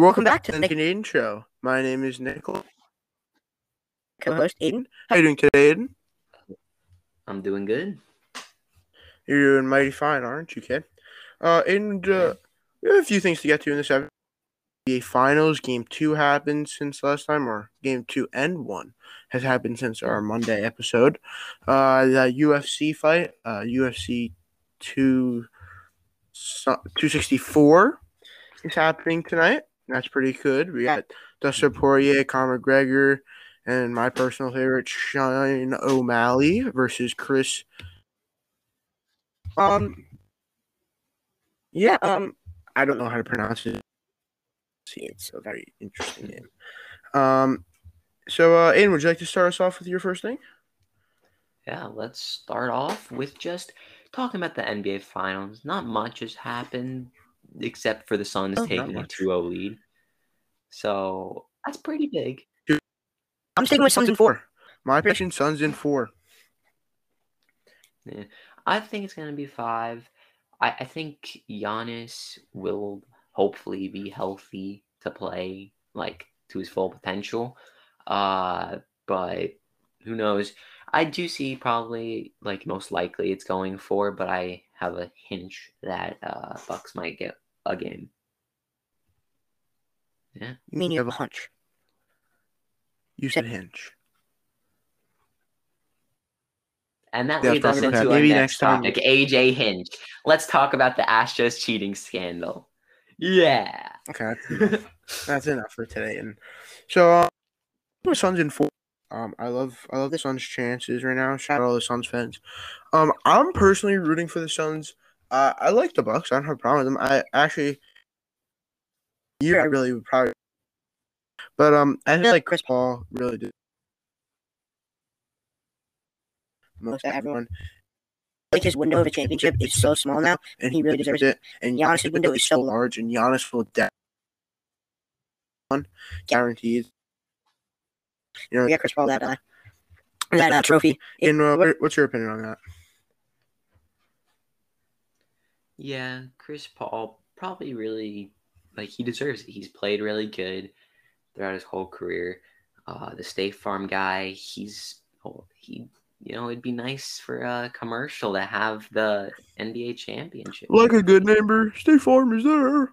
Welcome back to the Canadian Show. My name is Nicole. Co-host Aidan. How you doing today, Aidan? I'm doing good. You're doing mighty fine, aren't you, kid? Uh, and uh, we have a few things to get to in this episode. NBA Finals Game Two happened since last time, or Game Two and One has happened since our Monday episode. Uh, the UFC fight, uh, UFC two two sixty four is happening tonight. That's pretty good. We got Dustin Poirier, Conor McGregor, and my personal favorite, Sean O'Malley versus Chris. Um, yeah, um, I don't know how to pronounce it. See, it's a very interesting name. Um, so, uh, Aidan, would you like to start us off with your first thing? Yeah, let's start off with just talking about the NBA Finals. Not much has happened except for the Suns Oh, taking a much. 2-0 lead. So that's pretty big. I'm sticking with Suns in four. My prediction: Suns in four. I think it's gonna be five. I, I think Giannis will hopefully be healthy to play like to his full potential. Uh, but who knows? I do see probably like most likely it's going for, but I have a hinge that uh Bucks might get a game. Yeah. You mean you have a hunch? You said hinge. And that Yeah, leads us probably into okay. our Maybe next, next time- topic, AJ Hinch. Let's talk about the Astros cheating scandal. Yeah. Okay, that's enough. that's enough for today. And so, uh, the Suns in four. Um, I love I love the Suns' chances right now. Shout out all the Suns fans. Um, I'm personally rooting for the Suns. Uh, I like the Bucks. I don't have a problem with them. I actually, year I really would probably, but um, I feel like Chris Paul really did most everyone. Like his window of a championship is so small now, and he really deserves it. And Giannis' window is so large, and Giannis will de- one guarantees. You know, yeah, Chris Paul that uh, that uh, trophy. and uh, what, what's your opinion on that? Yeah, Chris Paul probably really like he deserves it. He's played really good throughout his whole career. Uh, the State Farm guy, he's oh, he you know it'd be nice for a commercial to have the NBA championship Like a good neighbor, State Farm is there.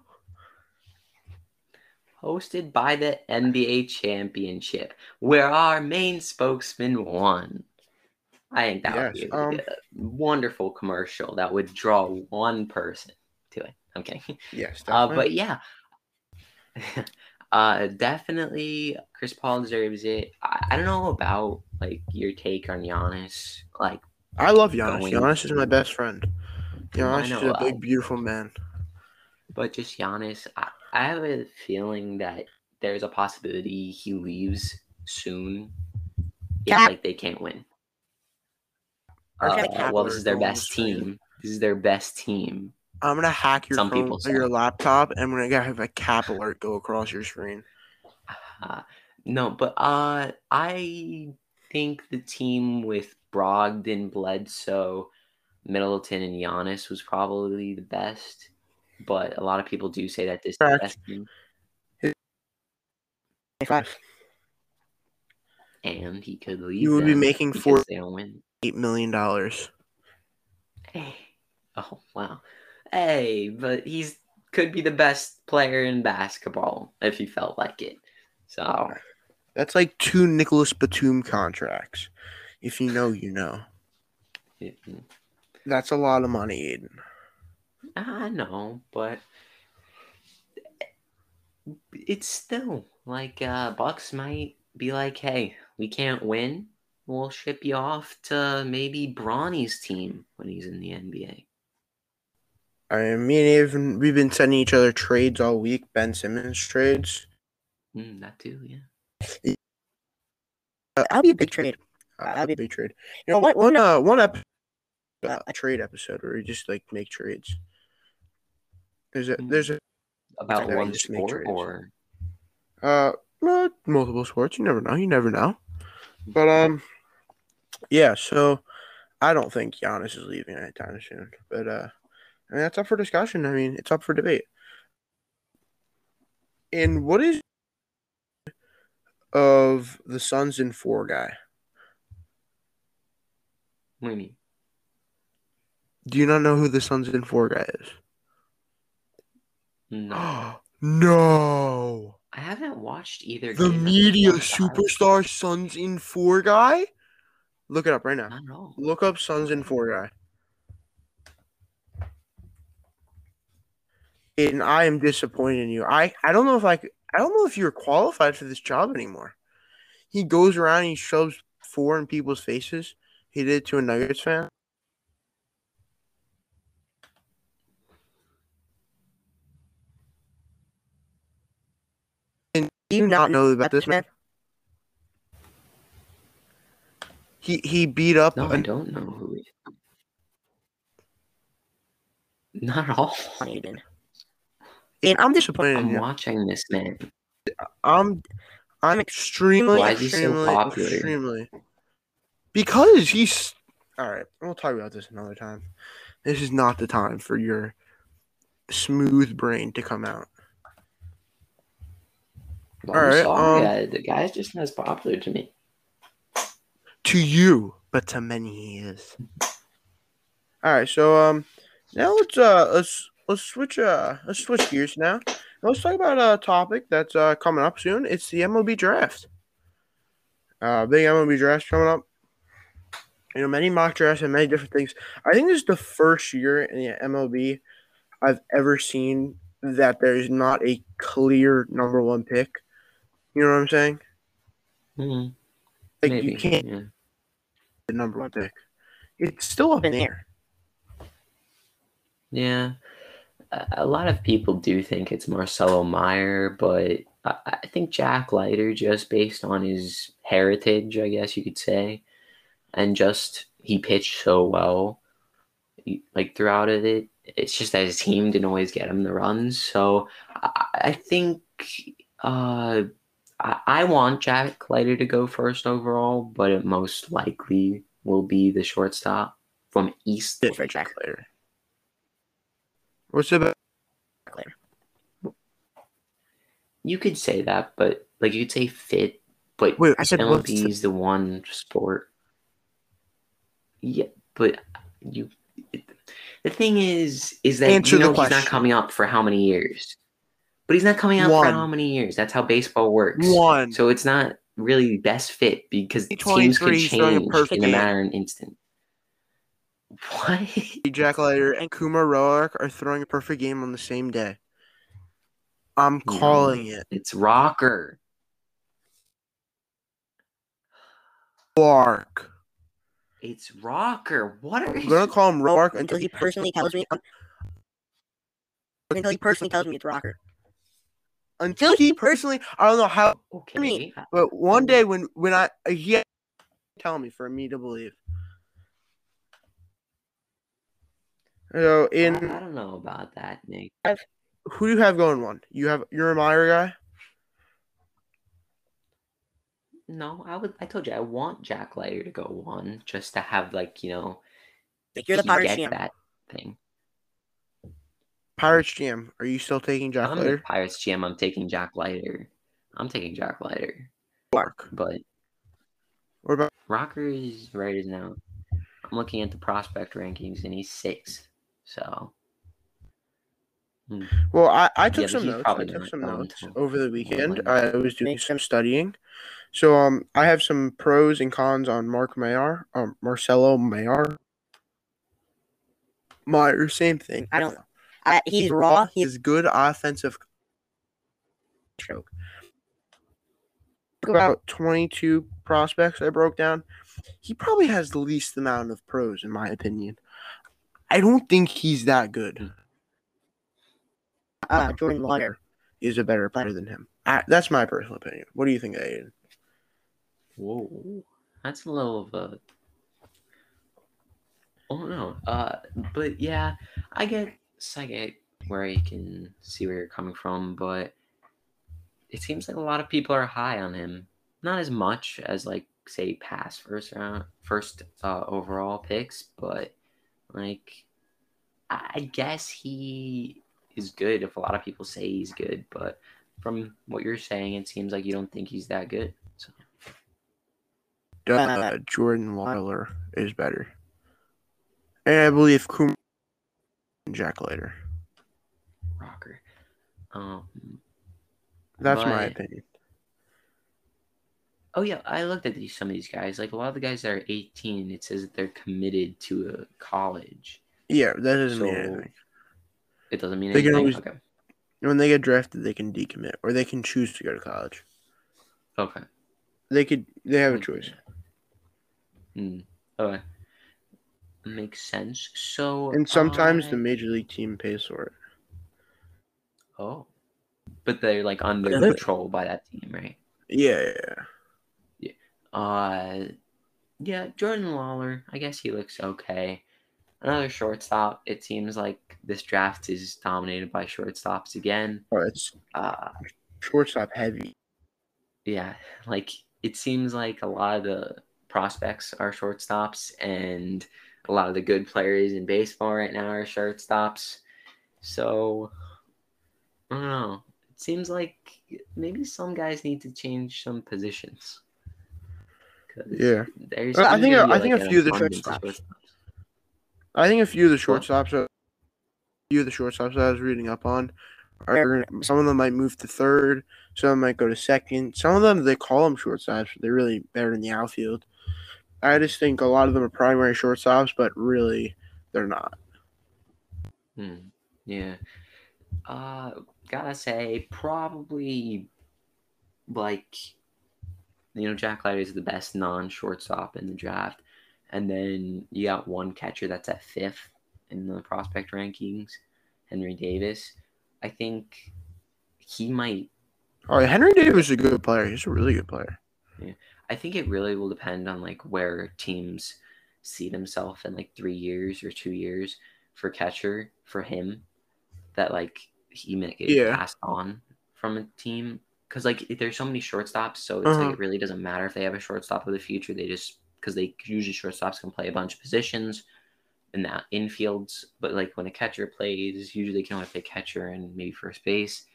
hosted by the NBA championship, where our main spokesman won. I think that would be um, a wonderful commercial that would draw one person to it. I'm kidding. Yes, Uh, but yeah, uh, definitely Chris Paul deserves it. I, I don't know about like your take on Giannis. Like, I love Giannis. going- Giannis is my best friend. Giannis is a big, I- beautiful man. but just Giannis, I, I have a feeling that there's a possibility he leaves soon. If Yeah. like they can't win. Or Uh, like well, this is their best for team. This is their best team. I'm gonna hack your Some phone, people or your laptop, and I'm gonna have a cap alert go across your screen. Uh, no, but uh, I think the team with Brogdon, Bledsoe, Middleton, and Giannis was probably the best. But a lot of people do say that this is the best team, and he could leave. You would be making four they don't win. Eight million dollars. Hey. Oh wow. Hey, but he's could be the best player in basketball if he felt like it. So That's like two Nicolas Batum contracts. If you know, you know. mm, That's a lot of money, Aidan. I know, but it's still like uh Bucks might be like, hey, we can't win. We'll ship you off to maybe Bronny's team when he's in the NBA. I mean, even we've been sending each other trades all week. Ben Simmons trades. Mm, that too, yeah. That'll be a big trade. Uh, That'd be- big trade. You know what? One uh, one ep- uh, a trade episode where we just like make trades. There's a Mm. there's a About one just sport or uh well, multiple sports. You never know. You never know. But um, yeah. So I don't think Giannis is leaving anytime soon. But uh, I mean that's up for discussion. I mean it's up for debate. And what is of the Suns in four guy? What do you mean? Do you not know who the Suns in four guy is? No, no. I haven't watched either. The media superstar Suns in four guy? Look it up right now. Not at all. Look up Suns and four guy. And I am disappointed in you. I, I don't know if I I don't know if you're qualified for this job anymore. He goes around and he shoves four in people's faces. He did it to a Nuggets fan. And do you not know about this man? He he beat up No, I don't know who he is. Not all. Even. and I'm disappointed in I'm you. watching this man. I'm I'm extremely, Why is he so popular? extremely because he's all right. We'll talk about this another time. This is not the time for your smooth brain to come out. Well, All sorry, um, I- the guy's just not as popular to me. To you, but to many he is. All right, so um, now let's uh let's let's switch uh let's switch gears now. Let's talk about a topic that's uh coming up soon. It's the MLB draft. Uh, big MLB draft coming up. You know, many mock drafts and many different things. I think this is the first year in the MLB I've ever seen that there's not a clear number one pick. You know what I'm saying? Mhm, Like maybe. you can't yeah. The number one pick. It's still up in the air. Yeah, a a lot of people do think it's Marcelo Mayer, but I I think Jack Leiter, just based on his heritage, I guess you could say, and just he pitched so well, like throughout of it. It's just that his team didn't always get him the runs. So I, I think uh, I, I want Jack Leiter to go first overall, but it most likely will be the shortstop from East. Good for Jack. later. What's about Later. You could say that, but like you could say fit, but Wait, I said MLB what's the- is the one sport. Yeah, but you. The thing is, is that Answer you know he's not coming up for how many years? But he's not coming out One. for how many years? That's how baseball works. one? So it's not really the best fit because teams 2023, could he's throwing a change in a game. matter of an instant. What? Jack Leiter and Kumar Roark are throwing a perfect game on the same day. I'm No. calling it. It's rocker. Roark. It's rocker. What are I'm you? gonna call him Roark until until he personally tells me. Until he personally tells me it's rocker. Until he personally. I don't know how, Okay. Uh, but one mm. day when when I uh, he had to tell me for me to believe. So in I don't know about that, Nick. who do you have going one? You have you're a Mayer guy. No, I would. I told you I want Jack Leiter to go one, just to have like you know, Like you're the he Pirates get GM. that thing. Pirates GM. Are you still taking Jack I'm Leiter? Pirates GM. I'm taking Jack Leiter. I'm taking Jack Leiter, Roark. but What about Rocker is right as now. I'm looking at the prospect rankings, and he's sixth. So Well, I, I took Yeah, some notes. I took some notes to. over the weekend. I was doing some studying. So um I have some pros and cons on Mark Mayer, um Marcelo Mayer. Meyer, same thing. I don't know. I, he's raw. He's He's good offensive stroke. about 22 prospects I broke down. He probably has the least amount of pros in my opinion. I don't think he's that good. Uh, Jordan Lawler. Is a better player than him. I, that's my personal opinion. What do you think, Aidan? whoa, that's a little of a. Oh no, uh, but yeah, I get, Get where you can see where you're coming from, but it seems like a lot of people are high on him. Not as much as like say past first round, first uh, overall picks, but like I guess he is good. If a lot of people say he's good, but from what you're saying, it seems like you don't think he's that good. So Uh, Jordan Lawler is better. And I believe Kum Leiter. rocker. Um. That's my opinion. Oh yeah, I looked at these some of these guys. Like a lot of the guys that are 18, it says that they're committed to a college. Yeah, that doesn't mean anything. It doesn't mean They can anything. always- okay. When they get drafted, they can decommit or they can choose to go to college. Okay. They could. They have a choice. Hmm. Okay. Makes sense. So And sometimes the major league team pays for it. oh, but they're like under Really? control by that team, right? Yeah, yeah, yeah. Uh, yeah, Jordan Lawler. I guess he looks okay. Another shortstop. It seems like this draft is dominated by shortstops again. Oh, it's Uh, shortstop heavy. yeah, like it seems like a lot of the prospects are shortstops, and a lot of the good players in baseball right now are shortstops. So I don't know. It seems like maybe some guys need to change some positions. Yeah. I think- I think a few of the shortstops- I think a few of the shortstops are. A few of the shortstops that I was reading up on are some of them might move to third, some of them might go to second. Some of them they call them shortstops, but they're really better in the outfield. I just think a lot of them are primary shortstops, but really they're not. Hmm. Yeah. Uh, gotta say, probably like, you know, Jack Leiter is the best non shortstop in the draft. And then you got one catcher that's at fifth in the prospect rankings, Henry Davis. I think he might, Oh, Henry Davis is a good player. He's a really good player. I think it really will depend on like where teams see themselves in like three years or two years for catcher for him that like he may get Yeah. passed on from a team because like there's so many shortstops so it's Uh-huh. like it really doesn't matter if they have a shortstop of the future they just because they usually shortstops can play a bunch of positions in the infields but like when a catcher plays usually they can only play catcher and maybe first base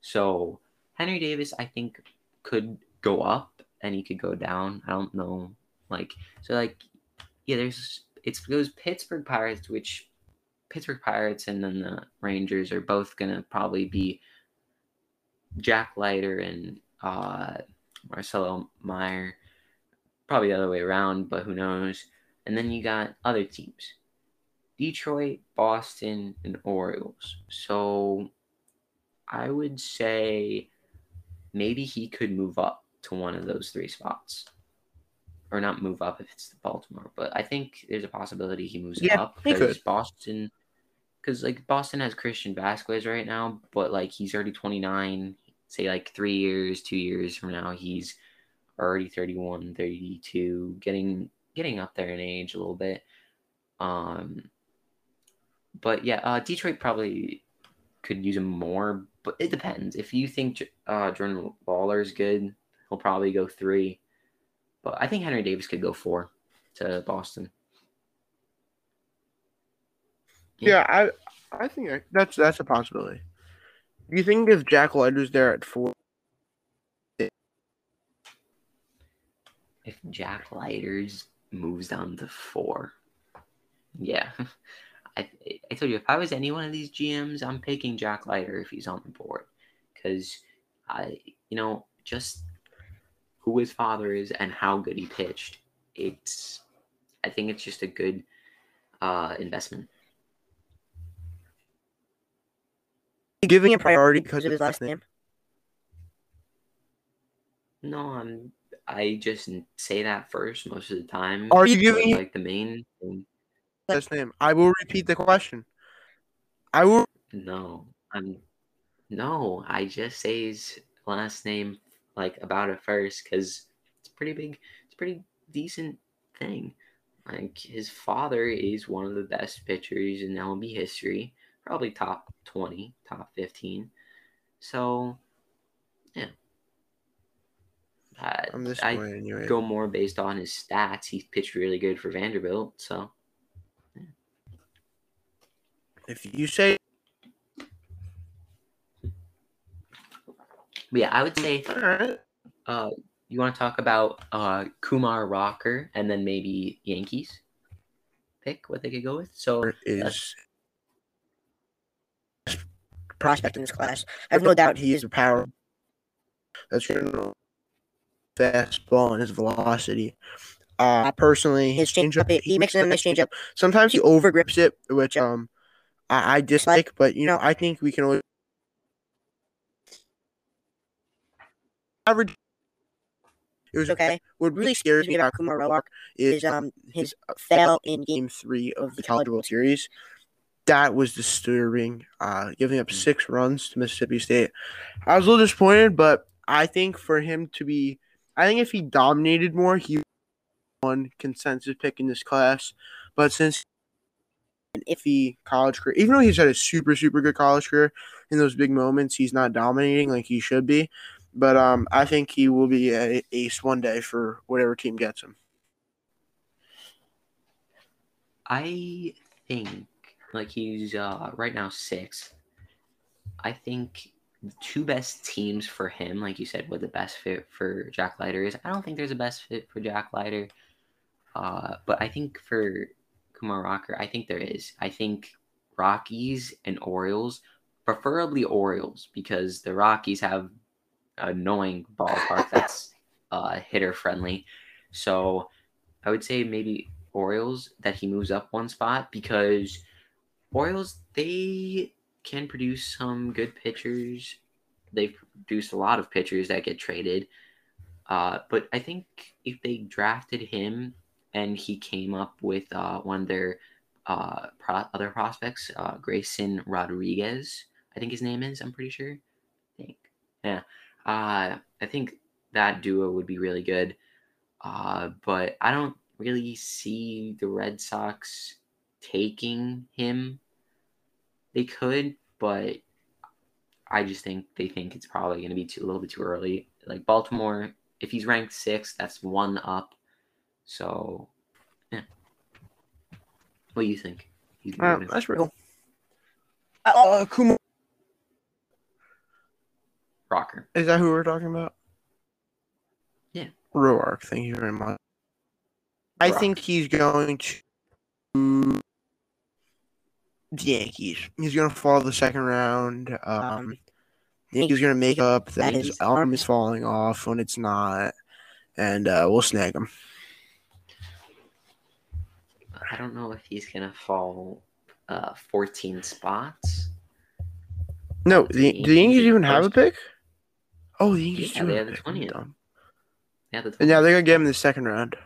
so henry davis i think could go up and he could go down. I don't know like so like yeah there's it's those pittsburgh pirates which pittsburgh pirates and then the rangers are both gonna probably be jack leiter and uh marcelo mayer probably the other way around but who knows? And then you got other teams detroit boston and orioles. So i would say maybe he could move up to one of those three spots or not move up if it's Baltimore, but I think there's a possibility he moves Yeah, up because. Boston, because like Boston has Christian Vazquez right now, but like he's already 29. Say like three years, two years from now, he's already 31, 32, getting getting up there in age a little bit. Um, but yeah, uh, Detroit probably could use him more, but it depends. If you think uh, Jordan Lawler is good, he'll probably go three. But I think Henry Davis could go four to Boston. Yeah, I I think that's that's a possibility. Do you think if Jack Leiter's there at four, If Jack Leiter's moves down to four, yeah. I, I told you if I was any one of these GMs, I'm picking Jack Leiter if he's on the board, because I, you know, just who his father is and how good he pitched. It's, I think it's just a good uh, investment. giving him priority because of his last name. No, I'm. I just say that first most of the time. Are you giving like the main thing? last name? I will repeat the question. I will. No, I'm. No, I just say his last name like about it first because it's pretty big. It's pretty decent thing. Like his father is one of the best pitchers in MLB history, probably top twenty, top fifteen. So, yeah. Uh, I'm this I anyway. go more based on his stats. He pitched really good for Vanderbilt, so If you say But yeah, I would say All right. uh, you want to talk about uh, Kumar Rocker and then maybe Yankees pick what they could go with. So Is Prospect in this class. I have no doubt he is a power. That's your fastball and his velocity. Uh, personally, His changeup, he makes a nice changeup. sometimes he overgrips it, which um I, I dislike. But you know, I think we can always average. It was okay. What really scares me about Kumar Roark is um his uh, fail in game. three of the College World Series. That was disturbing. Uh, giving up six runs to Mississippi State. I was a little disappointed, but I think for him to be, I think if he dominated more, he won consensus pick in this class. But since an iffy college career, even though he's had a super super good college career, in those big moments he's not dominating like he should be. But um, I think he will be a ace one day for whatever team gets him. I think like he's uh, right now sixth. I think the two best teams for him, like you said, what the best fit for Jack Leiter is. I don't think there's a best fit for Jack Leiter, uh, but I think for Kumar Rocker, I think there is. I think Rockies and Orioles, preferably Orioles, because the Rockies have annoying ballpark that's uh, hitter friendly. So I would say maybe Orioles that he moves up one spot because Orioles they can produce some good pitchers. They've produced a lot of pitchers that get traded. Uh, but I think if they drafted him and he came up with uh, one of their uh, pro- other prospects, uh, Grayson Rodriguez, I think his name is. I'm pretty sure. I think, yeah. Uh, I think that duo would be really good. Uh, but I don't really see the Red Sox taking him. They could, but I just think they think it's probably going to be too, a little bit too early. Like Baltimore, if he's ranked sixth, that's one up. So, yeah. What do you think? He's Uh, that's real. cool. Uh, Kumar, Rocker. is that who we're talking about? Yeah. Roark, thank you very much. I Roark. think he's going to the Yankees. He's going to fall the second round. Um, Um, I think he's going to make up that that his is- arm is falling off when it's not, and uh, we'll snag him. I don't know if he's going to fall uh, 14 spots. No, the, The do the Yankees Yankees even have a first. pick? Oh, the Yankees Yeah, they have the. 20th. Yeah, the And now they're going to get him in the second round.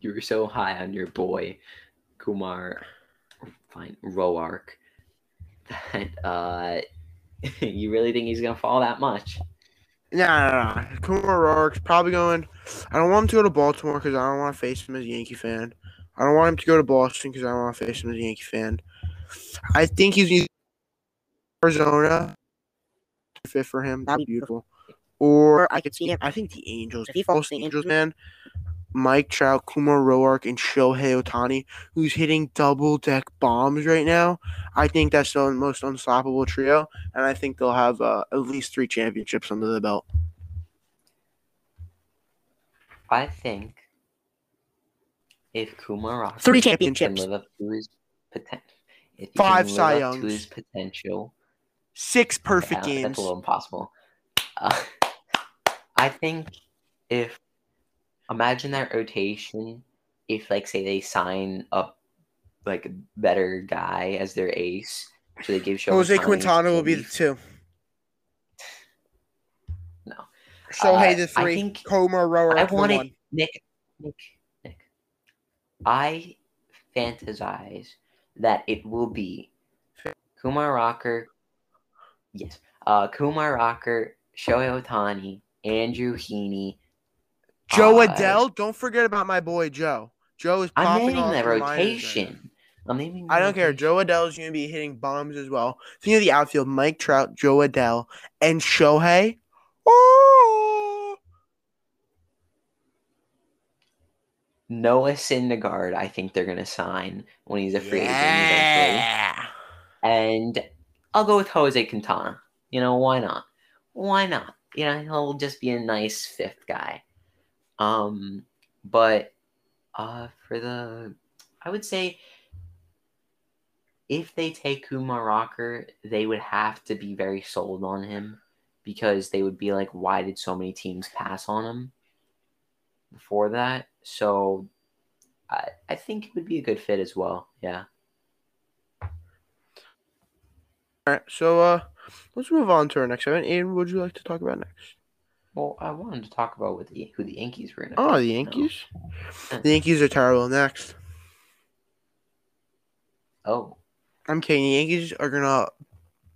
you were so high on your boy Kumar fine Roark that uh you really think he's gonna fall that much? No, no, no. Kumar Roark's probably going. I don't want him to go to Baltimore because I don't want to face him as a Yankee fan. I don't want him to go to Boston because I don't want to face him as a Yankee fan. I think he's Arizona, fit for him. That'd be beautiful. Or Or I could see him. I think the Angels. If he falls falls the the Angels, Angels- man. Mike Trout, Kumar Roark, and Shohei Ohtani, who's hitting double deck bombs right now. I think that's the most unstoppable trio, and I think they'll have uh, at least three championships under the belt. I think if Kumar Rocker Three can championships. live up to his potential, if he Five can Cy live up to Youngs. his potential, Six perfect yeah, games. That's a little impossible. Uh, I think if imagine that rotation, if like say they sign up like a better guy as their ace, so they give Shohei Jose Quintana will be the two. No. Shohei Uh, the I three. think- Kumar Roark I wanted one. Nick, Nick, Nick. I fantasize that it will be Kumar Rocker. Yes, uh, Kumar Rocker, Shohei Ohtani, Andrew Heaney. Joe uh, Adell. Don't forget about my boy Joe. Joe is I'm naming off the the minors right now. rotation. I'm naming. the rotation. I don't care. Joe Adell is going to be hitting bombs as well. Think of the outfield: Mike Trout, Joe Adell, and Shohei. Oh! Noah Syndergaard. I think they're gonna sign when he's a free agent eventually. Yeah. And I'll go with Jose Quintana. You know, why not? Why not? You know, he'll just be a nice fifth guy. Um, but uh, for the, I would say, if they take Kumar Rocker, they would have to be very sold on him because they would be like, why did so many teams pass on him before that? So I, I think it would be a good fit as well. Yeah. All right, so uh, let's move on to our next event. Aidan, what would you like to talk about next? Well, I wanted to talk about what the, who the Yankees were in. Oh, the Yankees. The Yankees are terrible. Next, Oh, I'm kidding. The Yankees are gonna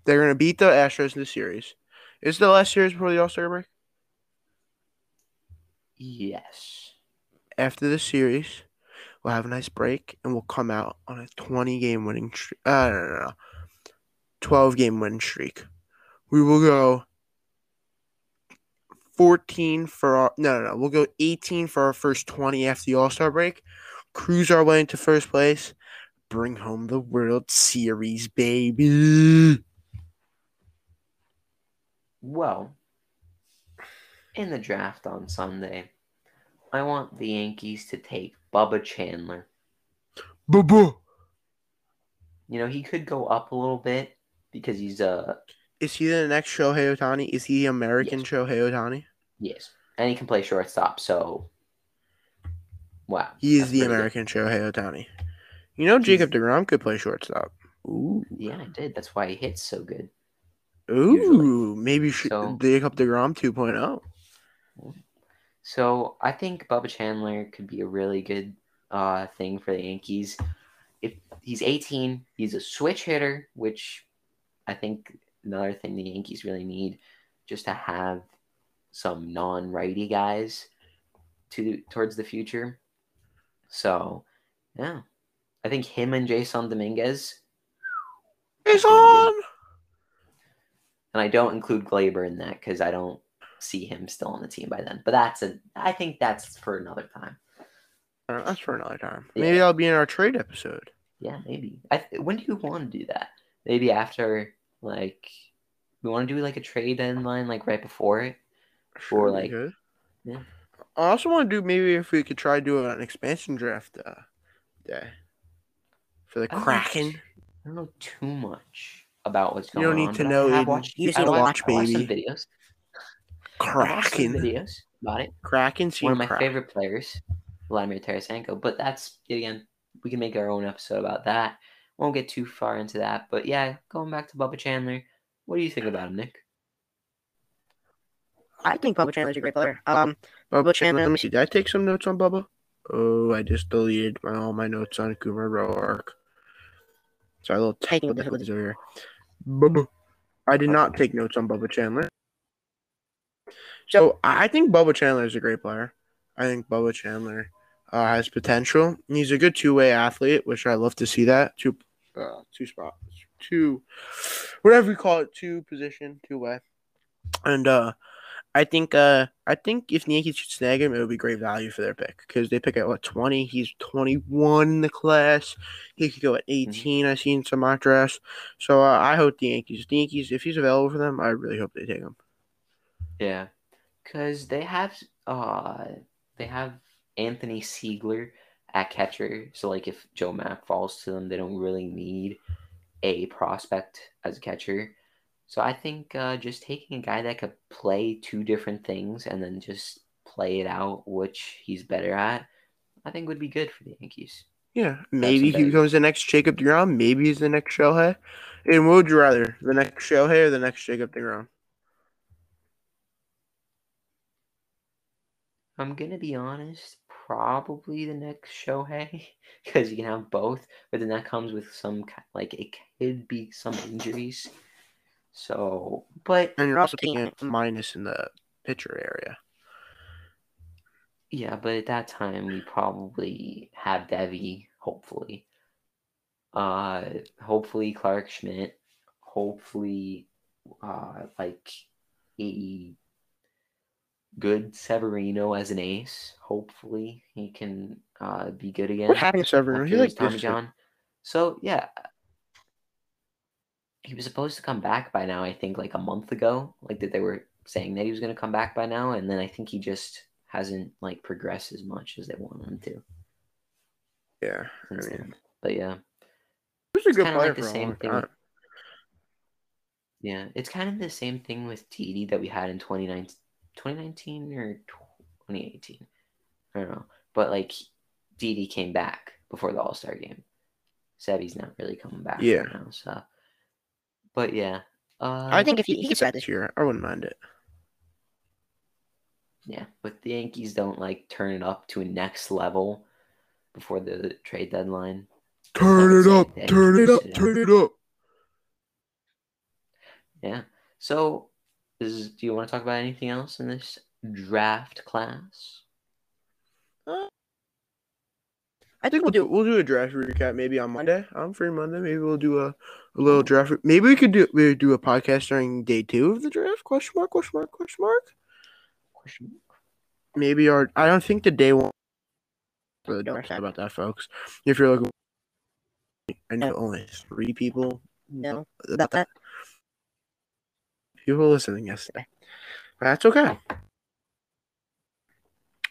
they're gonna beat the Astros in the series. Is the last series before the All Star break? yes. After the series, we'll have a nice break and we'll come out on a 20 game winning streak. Uh, no, no, no, 12 game win streak. We will go 14 for our no, no, no. We'll go 18 for our first 20 after the All Star break. Cruise our way into first place. Bring home the World Series, baby. Well, in the draft on Sunday, I want the Yankees to take Bubba Chandler. Boo You know, he could go up a little bit because he's uh Is he the next Shohei Ohtani? Is he the American Yes. Shohei Ohtani? yes, and he can play shortstop. So, wow, He is that's the pretty good. American Shohei Ohtani. You know, Jacob DeGrom could play shortstop. Ooh. Yeah, I did. That's why he hits so good. Ooh. Maybe sh- So- Jacob DeGrom oh. 2.0. So I think Bubba Chandler could be a really good uh, thing for the Yankees. If he's 18, he's a switch hitter, which I think another thing the Yankees really need, just to have some non-righty guys to towards the future. So, yeah, I think him and Jasson Dominguez, It's on! and I don't include Gleyber in that because I don't see him still on the team by then. But that's a, I think that's for another time. Uh, that's for another time. Yeah. Maybe that'll be in our trade episode. Yeah, maybe. I th- when do you want to do that? Maybe after like we want to do like a trade deadline like right before it. Sure, like- yeah. I also want to do maybe if we could try doing an expansion draft uh, day for the I don't Kraken. t- I don't know too much about what's going on. You don't need to know, I have watched, You just need to watch, some baby. videos. Kraken. videos about it. Kraken. One of my Kraken. favorite players, Vladimir Tarasenko. But that's again, we can make our own episode about that. Won't get too far into that. But yeah, going back to Bubba Chandler, what do you think about him, Nick? I think Bubba Chandler's a great player. Um, Bubba Chandler. Let me see. Did I take some notes on Bubba? Oh, I just deleted my, all my notes on Kumar Roark. Sorry, a little technical difficulties over here. Bubba. I did not take notes on Bubba Chandler. So I I think Bubba Chandler is a great player. I think Bubba Chandler uh, has potential. He's a good two-way athlete, which I love to see that. Two, uh, two spots, two, whatever you call it, two position, two way. And uh, I think uh, I think if the Yankees should snag him, it would be great value for their pick because they pick at what twenty. He's twenty one in the class. He could go at 18 I've seen some mock drafts. So uh, I hope the Yankees, the Yankees, if he's available for them, I really hope they take him. Yeah, because they have uh they have Anthony Seigler at catcher. So like if Joe Mack falls to them, they don't really need a prospect as a catcher. So I think uh, just taking a guy that could play two different things and then just play it out, which he's better at, I think would be good for the Yankees. Yeah, maybe he becomes the next Jacob Degrom. Maybe he's the next Shohei. And what would you rather, the next Shohei or the next Jacob Degrom? I'm gonna be honest, probably the next Shohei because you can have both, but then that comes with some like it could be some injuries. So, but And you're also taking a minus in the pitcher area. yeah, but at that time we probably have Deivi, hopefully. Uh, hopefully Clarke Schmidt, hopefully, uh, like a good Severino as an ace. Hopefully he can uh be good again. Happened to Severino? He like Tommy. John. So yeah, he was supposed to come back by now. I think like a month ago, like that they were saying that he was going to come back by now, and then I think he just hasn't like progressed as much as they want him to. Yeah, I mean. But yeah, he was a good player like the same thing with- yeah, it's kind of the same thing with TD that we had in 2019, 2019 or 2018. I don't know, but like Didi came back before the All Star game. Sebi's not really coming back Yeah. right now, so. But yeah, uh, I think if he, he gets back this This year, I wouldn't mind it. Yeah, but the Yankees don't like turn it up to a next level before the trade deadline. Turn it up, turn it up, turn it up. Yeah. So, is do you want to talk about anything else in this draft class? I think we'll do we'll do a draft recap maybe on Monday. I'm free Monday. Maybe we'll do a, a little mm. draft. re- Maybe we could do we do a podcast during day two of the draft? Question mark? Question mark? Question mark? Question mark. Maybe our I don't think the day one. Really Don't don't about that, folks. If you're looking, I know No. only three people. No, about that. People listening yesterday. But that's okay.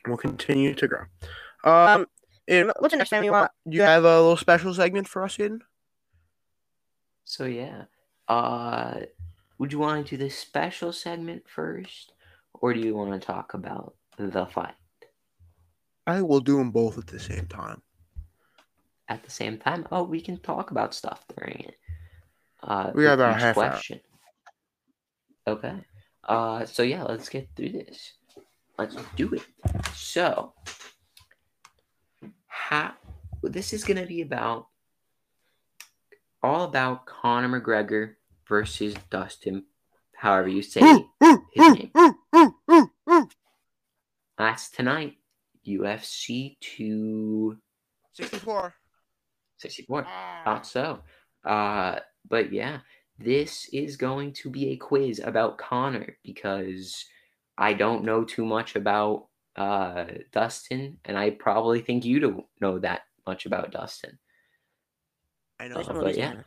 We'll continue to grow. Um, and What's the next thing you want? do you have a little special segment for us, Aidan? So yeah, uh, would you want to do the special segment first, or do you want to talk about the fight I will do them both at the same time. at the same time? Oh, we can talk about stuff during it. Uh, We have with about each half hour. Question. Okay. Uh, so yeah, let's get through this. Let's do it. So, how this is gonna be about all about Conor McGregor versus Dustin, however you say his name. That's tonight, UFC two 64. sixty four. Thought so. Uh, but yeah, this is going to be a quiz about Conor because I don't know too much about uh, Dustin, and I probably think you don't know that much about Dustin. I know. There's some but yeah. in it.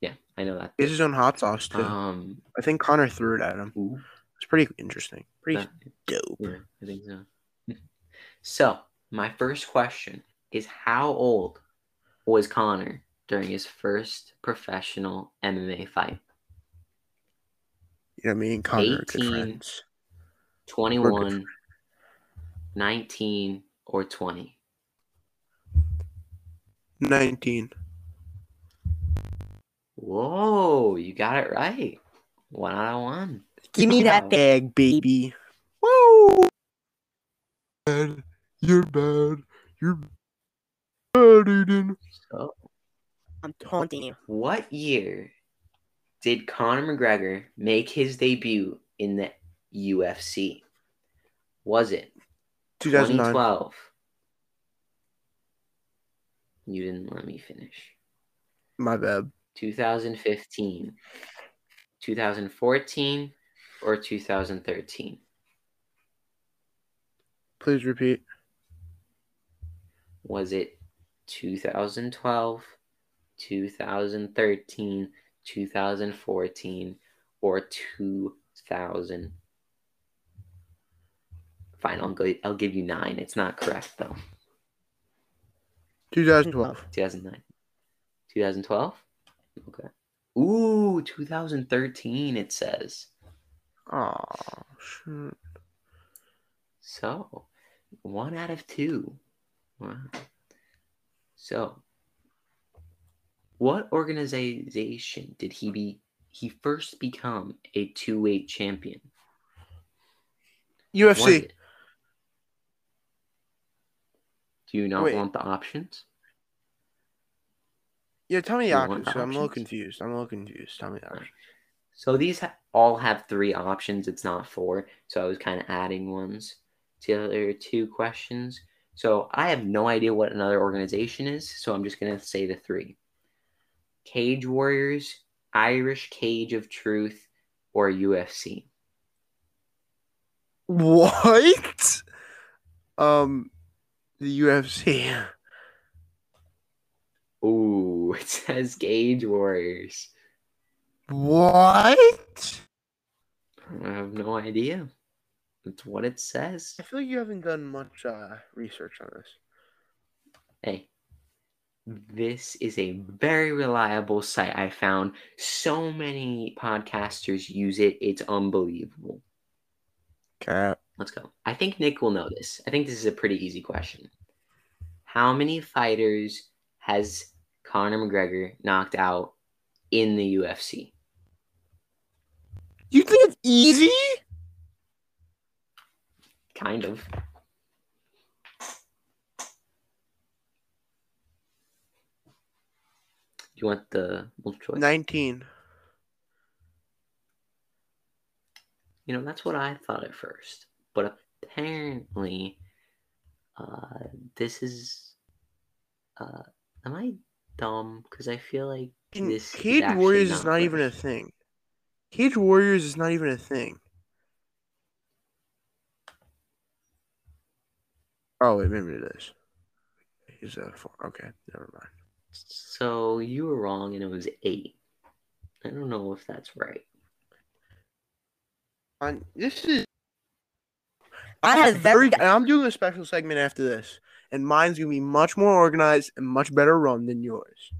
Yeah, I know that. He has his own hot sauce too. Um, I think Conor threw it at him. ooh, It's pretty interesting. Pretty that- dope. yeah, I think so. so, my first question is: How old was Conor during his first professional MMA fight? You know, me and Conor are good 18. friends. 21, 19, or 20? 19. Whoa, you got it right. One out of one. Give me that Wow. Bag, baby. Woo! Bad. You're bad. You're bad, Aidan. So, I'm taunting you. what year did Conor McGregor make his debut in the UFC? Was it 2012? You didn't let me finish. My bad. 2015, 2014, or 2013? Please repeat. Was it 2012, 2013, 2014, or 2000? Fine, I'll, go, I'll give you nine. It's not correct, though. 2012. 2009. 2012? Okay. Ooh, 2013, it says. Oh, shit. So, one out of two. Wow. So, what organization did he be? He first become a two-weight champion. UFC. Do you not Wait. want the options? Yeah, tell me the You want options. I'm a little confused. I'm a little confused. Tell me the options. So these ha- all have three options. It's not four. So I was kind of adding ones to the other two questions. So I have no idea what another organization is. So I'm just going to say the three Cage Warriors, Irish Cage of Truth, or UFC. What? Um, the UFC. Ooh, it says Cage Warriors. What? I have no idea. It's what it says. I feel like you haven't done much uh, research on this. Hey, this is a very reliable site. I found so many podcasters use it. It's unbelievable. Cap. Let's go. I think Nick will know this. I think this is a pretty easy question. How many fighters has Conor McGregor knocked out in the UFC? You think it's easy? Kind of. You want the multiple choice? 19. You know, that's what I thought at first. But apparently, uh, this is. Uh, am I dumb? Because I feel like this. Cage Warriors is not even a thing. Cage Warriors is not even a thing. Oh, wait, maybe it is. Is that four? Okay, never mind. So you were wrong, and it was eight. I don't know if that's right. On this is. I I had had a very- very. And I'm doing a special segment after this, and mine's gonna be much more organized and much better run than yours.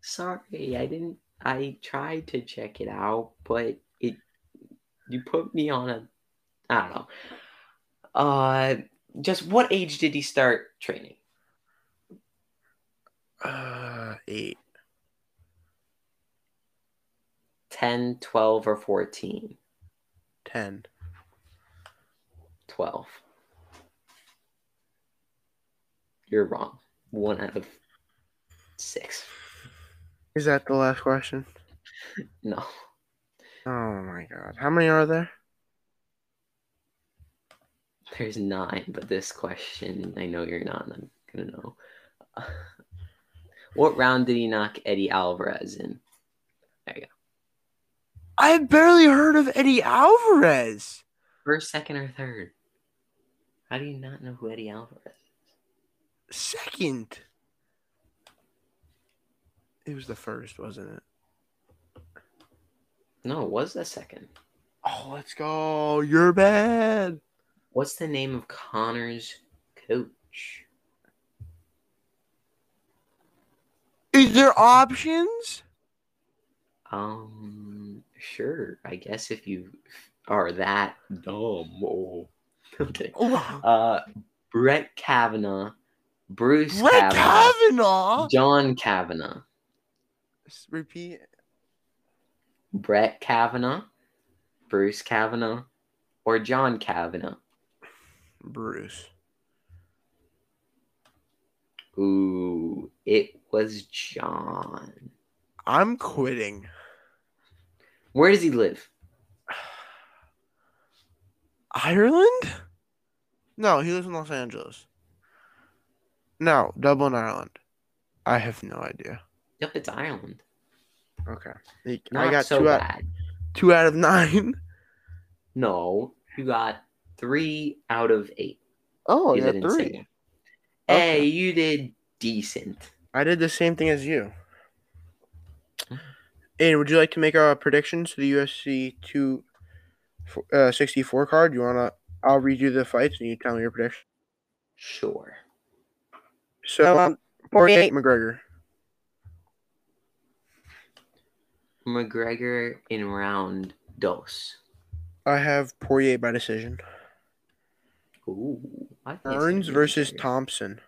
Sorry, I didn't. I tried to check it out, but it. You put me on a. I don't know. Uh, just what age did he start training? Uh, eight. 10, 12, or 14? Ten. 12. You're wrong. One out of six. Is that the last question? No. Oh my god. How many are there? There's nine, but this question, I know you're not I'm gonna know. what round did he knock Eddie Alvarez in? There you go. I've barely heard of Eddie Alvarez. First, second, or third? How do you not know who Eddie Alvarez is? Second. It was the first, wasn't it? No, it was the second. Oh, let's go. You're bad. What's the name of Conor's coach? Is there options? Um, sure. I guess if you are that dumb. Oh. Okay. Uh, Brett Kavanaugh, Bruce Brett Kavanaugh, Kavanaugh. John Kavanagh, Repeat. Brett Kavanaugh, Bruce Kavanaugh, or John Kavanagh. Bruce. Ooh, it was John. I'm quitting. Where does he live? Ireland? No, he lives in Los Angeles. No, Dublin, Ireland. I have no idea. Yep, it's Ireland. Okay. I Not got so two out, bad. two out of nine. No, you got three out of eight. Oh, you yeah, didn't three. it. Hey, you did decent. I did the same thing as you. Aidan, would you like to make a prediction to the UFC two uh, 64 card? You wanna? I'll read you the fights and you tell me your prediction. Sure. So, um, Poirier, McGregor. McGregor in round dos. I have Poirier by decision. Ooh. I think it's Burns versus. Thompson.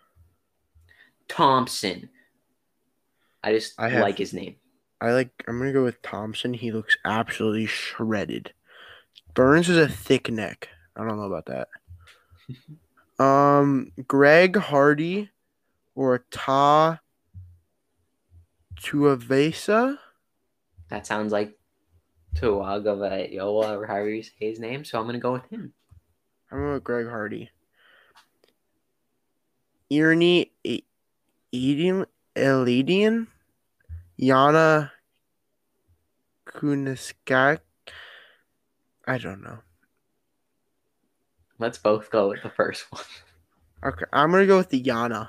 Thompson. I just I have- like his name. I like. I'm gonna go with Thompson. He looks absolutely shredded. Burns is a thick neck. I don't know about that. um, Greg Hardy or Ta Tuivasa. That sounds like Tuagayola or however you say his name, so I'm gonna go with him. I'm going to go with Greg Hardy. Ernie E- Edian Elidian Yana Kunitskaya. I don't know. Let's both go with the first one. Okay, I'm gonna go with the Yana.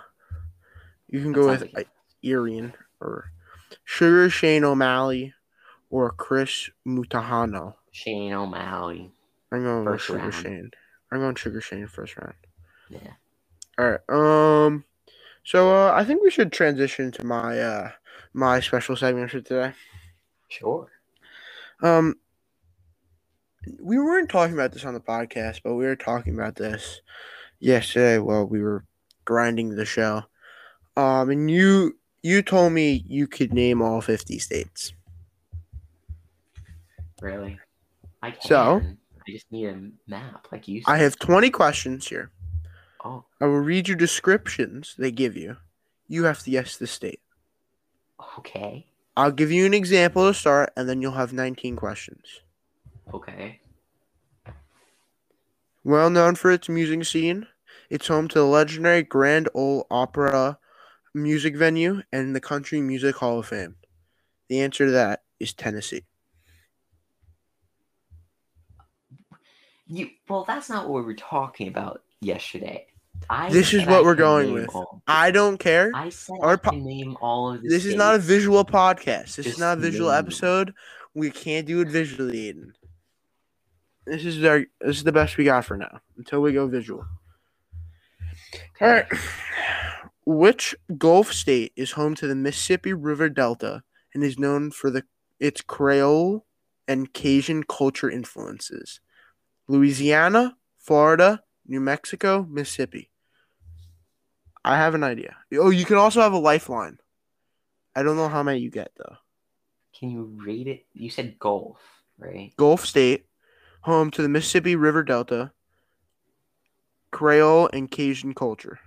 You can That go with like Irian or Sugar Shane O'Malley or Chris Mutahano? Shane O'Malley. I'm going First with Sugar round. Shane. I'm going Sugar Shane first round. Yeah. All right. Um. So uh, I think we should transition to my uh my special segment for today. Sure. Um. We weren't talking about this on the podcast, but we were talking about this yesterday while we were grinding the show. Um, and you you told me you could name all fifty states. Really? I can. So? I just need a map, like you. Said. I have twenty questions here. Oh, I will read you descriptions they give you. You have to guess the state. okay. I'll give you an example to start, and then you'll have 19 questions. Okay. Well known for its music scene, it's home to the legendary Grand Ole Opry music venue and the Country Music Hall of Fame. The answer to that is Tennessee. You. Well, that's not what we were talking about yesterday. I This is what we're going with. I don't care. I said Our po- name all of This is not a visual podcast. This is not a visual episode. We can't do it visually, Aidan. This is our this is the best we got for now until we go visual. All right. Which Gulf state is home to the Mississippi River Delta and is known for the its Creole and Cajun culture influences? Louisiana, Florida, New Mexico, Mississippi. I have an idea. Oh, you can also have a lifeline. I don't know how many you get though. Can you rate it? You said Gulf, right? Gulf State, home to the Mississippi River Delta, Creole and Cajun culture.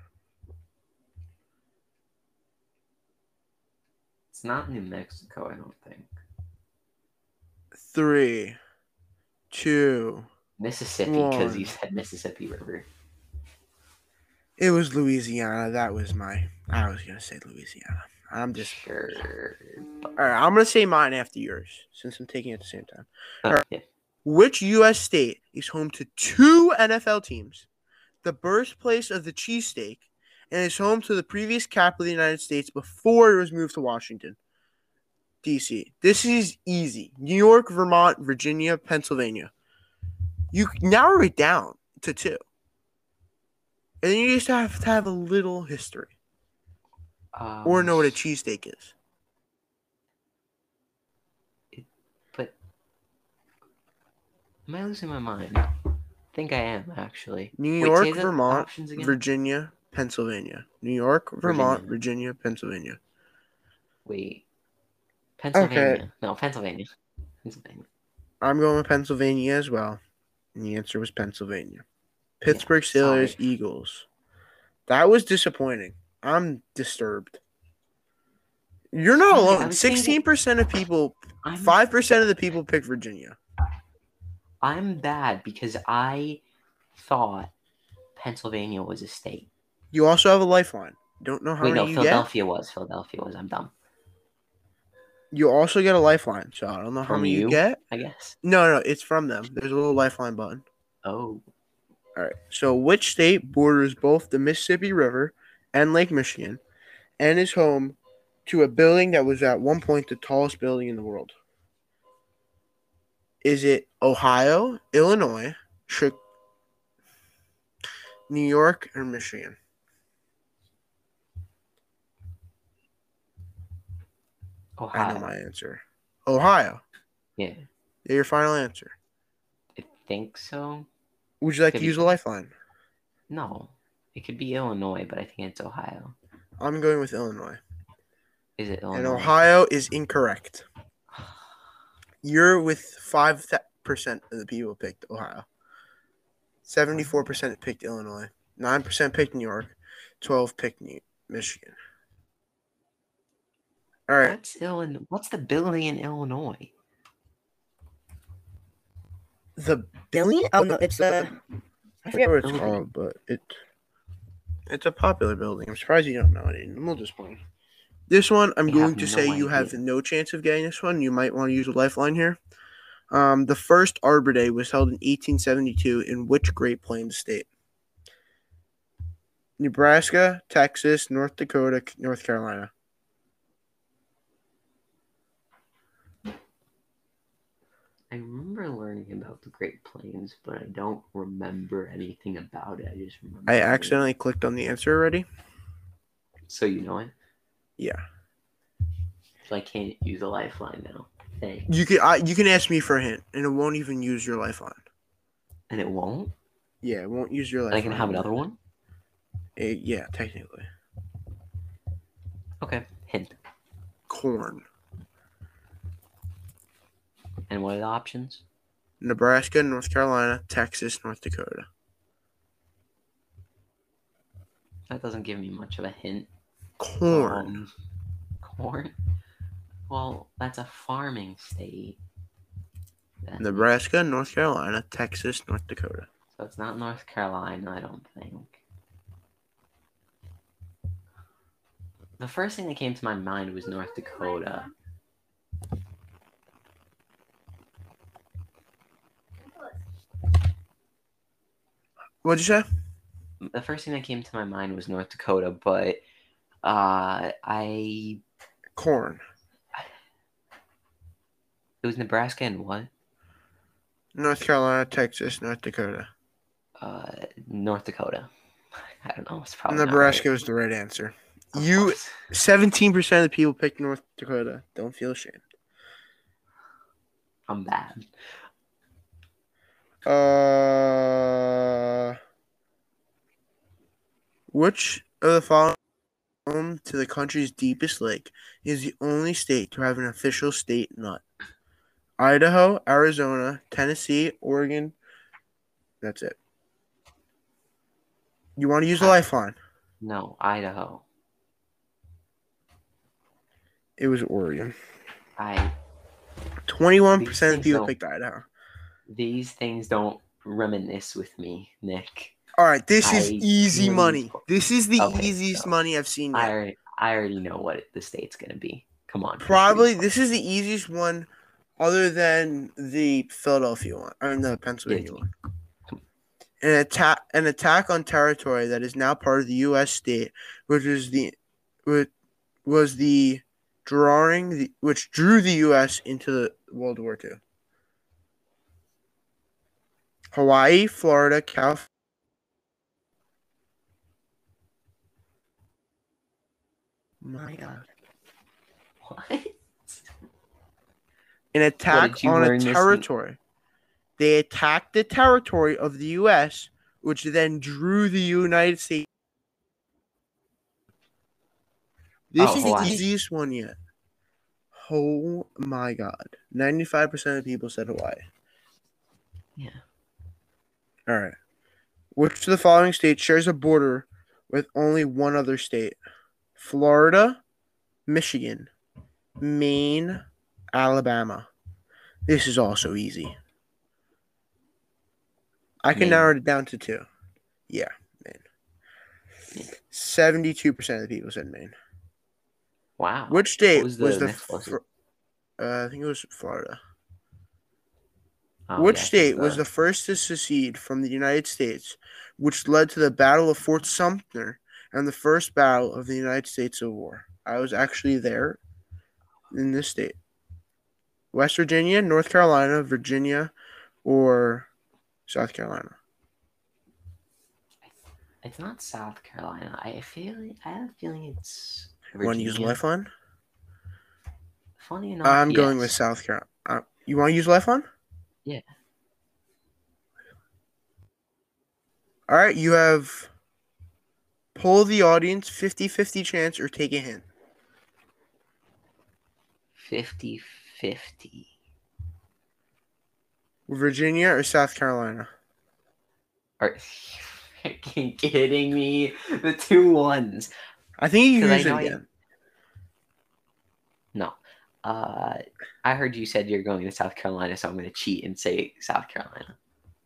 It's not New Mexico, I don't think. Three, two. Mississippi, because you said Mississippi River. It was Louisiana. That was my. I was gonna say Louisiana. I'm just. Sure. All right, I'm gonna say mine after yours since I'm taking it at the same time. Oh, Alright. yeah. Which U.S. state is home to two NFL teams, the birthplace of the cheesesteak, and is home to the previous capital of the United States before it was moved to Washington, D.C.? This is easy. New York, Vermont, Virginia, Pennsylvania. You narrow it down to two. And then you just have to have a little history or Um, know what a cheesesteak is. But am I losing my mind? I think I am actually. New York, Vermont. Virginia, Pennsylvania. New York, Vermont, Virginia. Virginia, Pennsylvania. Wait. Pennsylvania. No, Pennsylvania. Pennsylvania. I'm going with Pennsylvania as well. And the answer was Pennsylvania. Pittsburgh sorry. Steelers, Eagles. That was disappointing. I'm disturbed. You're not alone. Sixteen percent of people, five percent of the people picked Virginia. I'm bad because I thought Pennsylvania was a state. You also have a lifeline. Don't know how Wait, many no, you get. Philadelphia was. Philadelphia was. I'm dumb. You also get a lifeline. So I don't know how From many you you? get. I guess. No, no, it's from them. There's a little lifeline button. Oh, All right. So, which state borders both the Mississippi River and Lake Michigan and is home to a building that was at one point the tallest building in the world? Is it Ohio, Illinois, New York, or Michigan? I know my answer. Ohio. Yeah, Yeah, your final answer. I think so. Would you like Could to be. use a lifeline? No, it could be Illinois, but I think it's Ohio. I'm going with Illinois. Is it Illinois? And Ohio is incorrect. You're with five percent of the people picked Ohio. Seventy-four percent picked Illinois. Nine percent picked New York. Twelve picked New- Michigan. All right, What's Illinois? What's the building in Illinois? the Billion? Oh no, it's uh, I I forget. forget what it's building. called, but it it's a popular building. I'm surprised you don't know it. I'm a little disappointed. This one, I'm I going to no say you have no chance of getting this one. You might want to use a lifeline here. Um, the first Arbor Day was held in 1872 in which Great Plains state? Nebraska, Texas, North Dakota, North Carolina. Learning about the Great Plains, but I don't remember anything about it. I just remember. I it. accidentally clicked on the answer already. So you know it. Yeah. So I can't use a lifeline now. Thanks. You can I, you can ask me for a hint, and it won't even use your lifeline. And it won't. Yeah, it won't use your And lifeline. I can have another one. Eh, yeah, technically. Okay. Hint. Corn. And what are the options? Nebraska, North Carolina, Texas, North Dakota. That doesn't give me much of a hint. Corn. Um, corn. Well, that's a farming state. Nebraska, North Carolina, Texas, North Dakota. So it's not North Carolina, I don't think. The first thing that came to my mind was North Dakota. What'd you say? The first thing that came to my mind was North Dakota, but uh, I Corn. it was Nebraska and what? North Carolina, Texas, North Dakota. Uh, North Dakota. I don't know. It's probably Nebraska right. was the right answer. Of You seventeen percent of the people picked North Dakota. Don't feel ashamed. I'm bad. Uh, which of the following home to the country's deepest lake is the only state to have an official state nut? Idaho, Arizona, Tennessee, Oregon. That's it. You want to use the lifeline? No, Idaho. It was Oregon. I Twenty-one percent of people don't- picked Idaho. These things don't reminisce with me, Nick. All right, this is easy money. This is the Okay, easiest so money I've seen yet. I already, I already know what the state's gonna be. Come on. Probably this is the easiest one, other than the Philadelphia one or the Pennsylvania Yeah. one. An attack, an attack on territory that is now part of the U.S. state, which is the, which was the drawing, the, which drew the U.S. into the World War II. Hawaii, Florida, California. My God. What? an attack on a territory. They attacked the territory of the U.S., which then drew the United States. This Oh, is Hawaii. the easiest one yet. Oh my God. 95% of people said Hawaii. Yeah. All right. Which of the following states shares a border with only one other state? Florida, Michigan, Maine, Alabama. This is also easy. I can Maine. narrow it down to two. Yeah, Maine. Maine. 72% of the people said Maine. Wow. Which state was was the the, next uh, I think it was Florida. Oh, Which yeah, state was the- first to secede from the United States, which led to the Battle of Fort Sumter and the first battle of the United States Civil War? I was actually there in this state. West Virginia, North Carolina, Virginia, or South Carolina. It's not South Carolina. I feel. I have a feeling it's. You want to use Lifeline? Funny enough, I'm going with. South Carolina. Uh, you want to use Lifeline? Yeah. All right, you have poll the audience 50 50 chance or take a hint. 50 50. Virginia or South Carolina? Are you freaking kidding me? The two ones. I think you can use it again. No. Uh, I heard you said you're going to South Carolina, so I'm going to cheat and say South Carolina.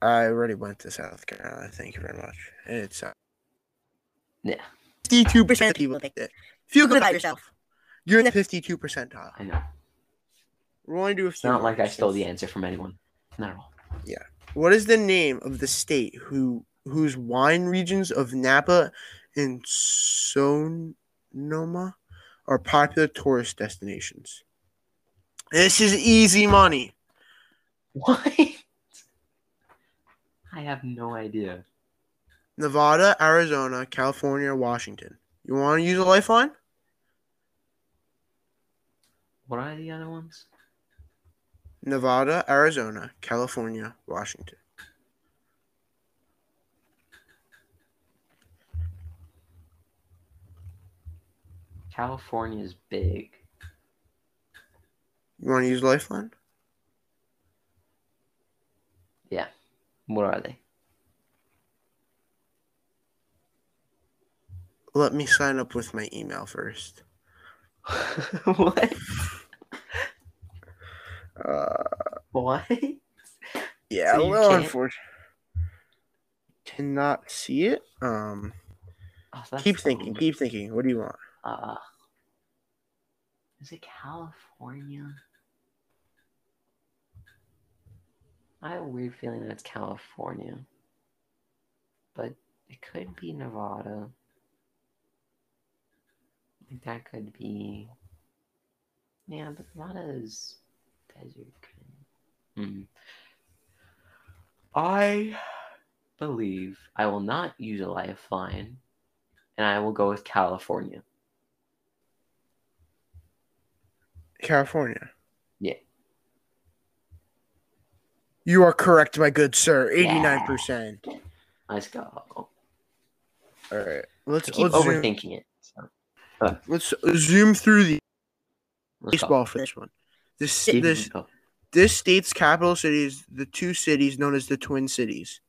I already went to South Carolina. Thank you very much. It's uh, Yeah. 52% of people picked it. Feel good about yourself. You're in the 52 percentile. I know. We're only do a It's few not like I stole the answer from anyone. Not at all. Yeah. What is the name of the state who whose wine regions of Napa and Sonoma are popular tourist destinations? This is easy money. What? I have no idea. Nevada, Arizona, California, Washington. You want to use a lifeline? What are the other ones? Nevada, Arizona, California, Washington. California is big. You want to use lifeline? Yeah. What are they? Let me sign up with my email first. what? Uh, What? yeah, So a you little can't- unfortunate. Cannot see it. Um, Oh, keep thinking. Keep thinking. What do you want? Uh, is it California? I have a weird feeling that it's California, but it could be Nevada. Like that could be. Yeah, but Nevada is desert. Hmm. I believe I will not use a lifeline, and I will go with California. California. Yeah. You are correct, my good sir. Eighty-nine percent. Let's go. All right. Let's keep let's zoom, overthinking it. So, let's zoom through the let's go. baseball for this one. This Keep- this go. this state's capital city is the two cities known as the Twin Cities.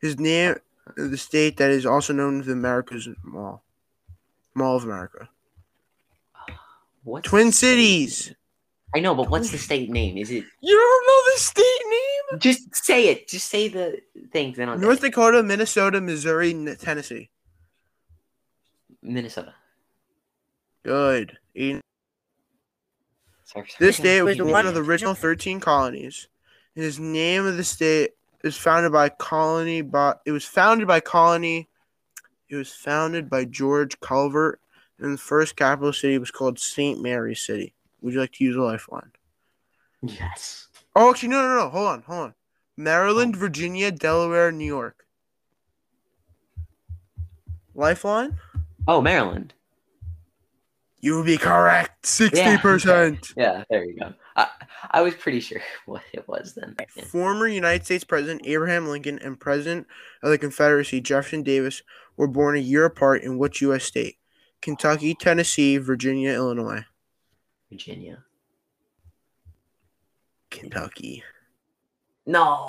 His name, the state that is also known as the America's Mall, Mall of America. What Twin the state Cities. Name? I know, but what's the state name? Is it You don't know the state name? just say it? Just say the things. Then I'll get North it. Dakota, Minnesota, Missouri, N- Tennessee. Minnesota. Good. Eight- Sorry, sorry. This state was Wait, one of the original 13 colonies. His name of the state is founded by colony by it was founded by colony it was founded by George Calvert and the first capital city was called St. Mary's City. Would you like to use a lifeline? Yes. Oh actually no no no hold on, hold on. Maryland, oh. Virginia, Delaware, New York. Lifeline? Oh, Maryland. You would be correct. 60%. Yeah, there you go. I, I was pretty sure what it was then. Yeah. Former United States President Abraham Lincoln and President of the Confederacy Jefferson Davis were born a year apart in which U.S. state? Kentucky, Tennessee, Virginia, Illinois. Virginia. Kentucky. No.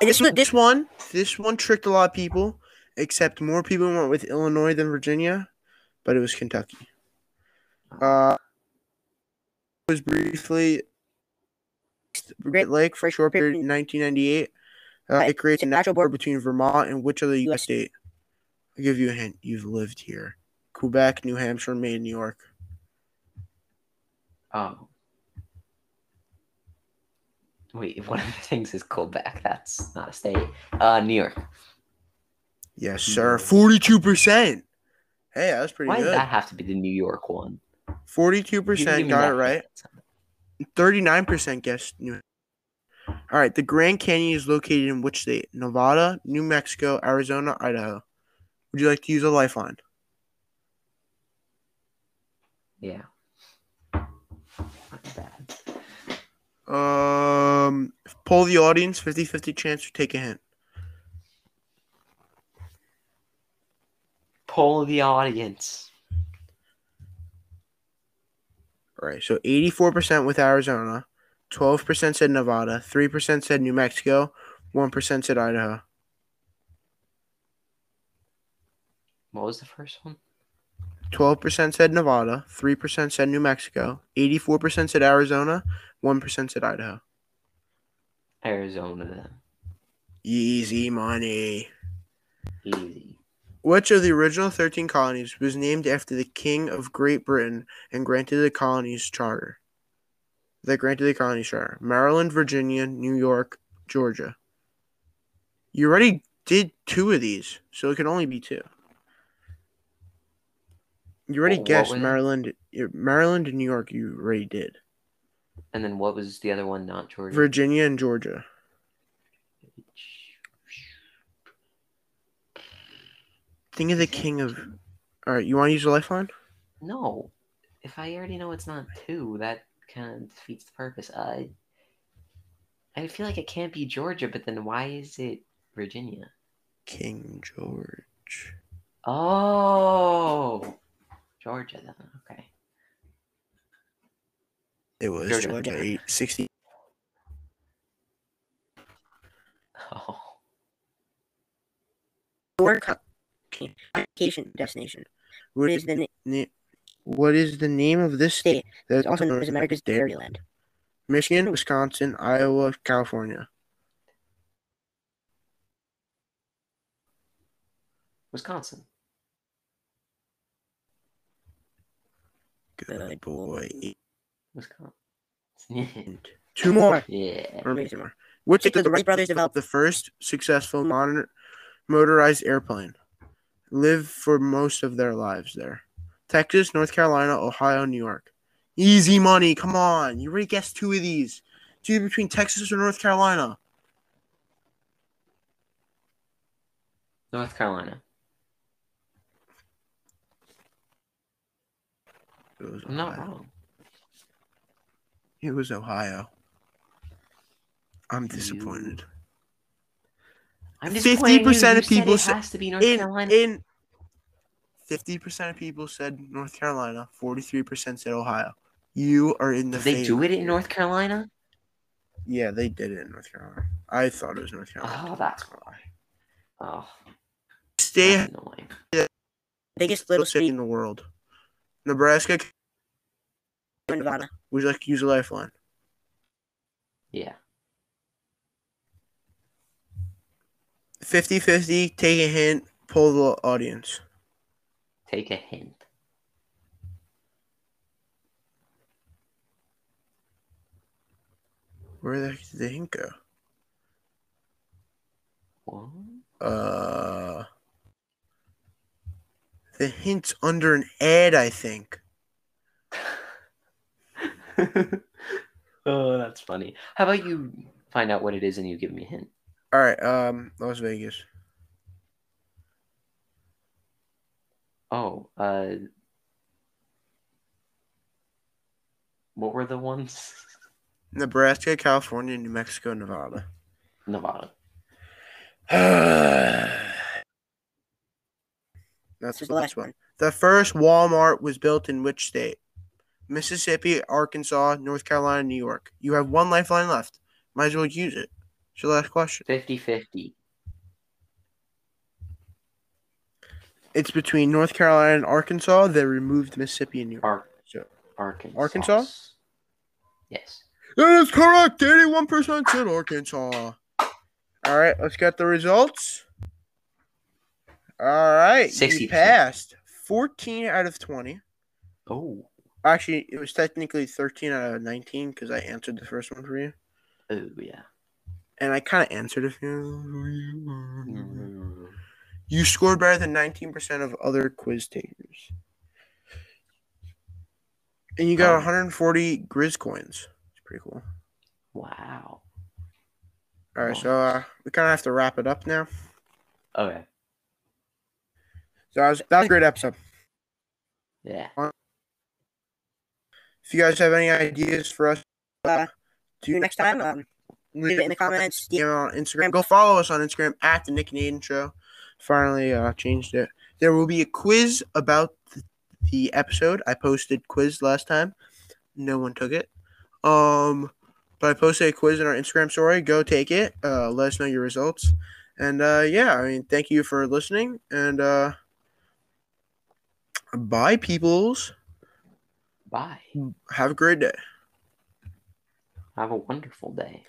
I guess what this one, this one tricked a lot of people, except more people went with Illinois than Virginia, but it was Kentucky. Uh, it was briefly Great Lake for a short period in 1998. Uh, it creates a natural border between Vermont and which other U.S. state? I'll give you a hint. You've lived here. Quebec, New Hampshire, Maine, New York. Oh. Wait, one of the things is Quebec. That's not a state. Uh, New York. Yes, sir. Forty-two percent. Hey, that was pretty Why good. does that have to be the New York one? Forty-two percent got it right. Thirty-nine percent guessed New. All right, the Grand Canyon is located in which state? Nevada, New Mexico, Arizona, Idaho. Would you like to use a lifeline? Yeah. Not bad. Um, poll the audience. 50-50 chance to take a hint. Poll the audience. All right, so eighty-four percent with Arizona, twelve percent said Nevada, three percent said New Mexico, one percent said Idaho. What was the first one? Twelve percent said Nevada, three percent said New Mexico, eighty-four percent said Arizona, one percent said Idaho. Arizona. Easy money. Easy. Which of the original 13 colonies was named after the King of Great Britain and granted the colony's charter? That granted the colony's charter. Maryland, Virginia, New York, Georgia. You already did two of these, so it can only be two. You already guessed it? Maryland, Maryland and New York. You already did And then what was the other one? Not Georgia. Virginia and Georgia. Think of the king of. All right, you want to use a lifeline? No, if I already know it's not two, that kind of defeats the purpose. I I feel like it can't be Georgia, but then why is it Virginia? King George. Oh, Georgia. Then okay. It was Georgia. Georgia. Eight, 60. Oh, vacation destination. What is the na- Na- What is the name of this state? state? That's also known as America's Dairyland. Michigan, Wisconsin, Iowa, California. Wisconsin. Good boy. Wisconsin. Two more. yeah. Or maybe two more. Which the Wright brothers developed the first successful modern motorized airplane lived for most of their lives there? Texas, North Carolina, Ohio, New York. Easy money. Come on. You already guessed two of these. Two between Texas or North Carolina. North Carolina. It was I'm not Ohio. wrong. It was Ohio. I'm disappointed. I'm 50% disappointed in you. of You said people it said- has to be North in Carolina. in 50% of people said North Carolina, 43% said Ohio. You are in the Did they do it in. North Carolina? Yeah, they did it in North Carolina. I thought it was North Carolina. Oh, that's why. Oh, Stay that's annoying. Biggest little city city in the world. Nebraska. in Nevada. Would you like to use a lifeline? Yeah. 50 50, take a hint, pull the audience. Take a hint. Where the heck did the hint go? What? Uh, the hint's under an ad, I think. oh, that's funny. How about you find out what it is and you give me a hint? All right, um, Las Vegas. Oh, uh, what were the ones? Nebraska, California, New Mexico, Nevada. Nevada. That's This the last one. The first Walmart was built in which state? Mississippi, Arkansas, North Carolina, New York. You have one lifeline left. Might as well use it. It's your last question. 50 50. It's between North Carolina and Arkansas. They removed Mississippi and New York. Ar- So- Arkansas. Arkansas? Yes. That is correct. 81% said Arkansas. All right, let's get the results. All right, you 60%. passed 14 out of 20. Oh. Actually, it was technically 13 out of 19 because I answered the first one for you. Oh, yeah. And I kind of answered a few. You scored better than 19% of other quiz takers. And you got Oh. 140 Grizz coins. It's pretty cool. Wow. All right, so uh, we kind of have to wrap it up now. Okay. So that was, that was a great episode. Yeah. If you guys have any ideas for us Uh, to see you next time. Um, leave it in the comments. DM on Instagram, go follow us on Instagram at the Nick and Aidan Show. Finally uh, changed it. There will be a quiz about the, the episode. I posted quiz last time. No one took it. Um, but I posted a quiz in our Instagram story. Go take it. Uh, let us know your results. And uh, yeah, I mean, thank you for listening. And uh, bye, peoples. Bye. Have a great day. Have a wonderful day.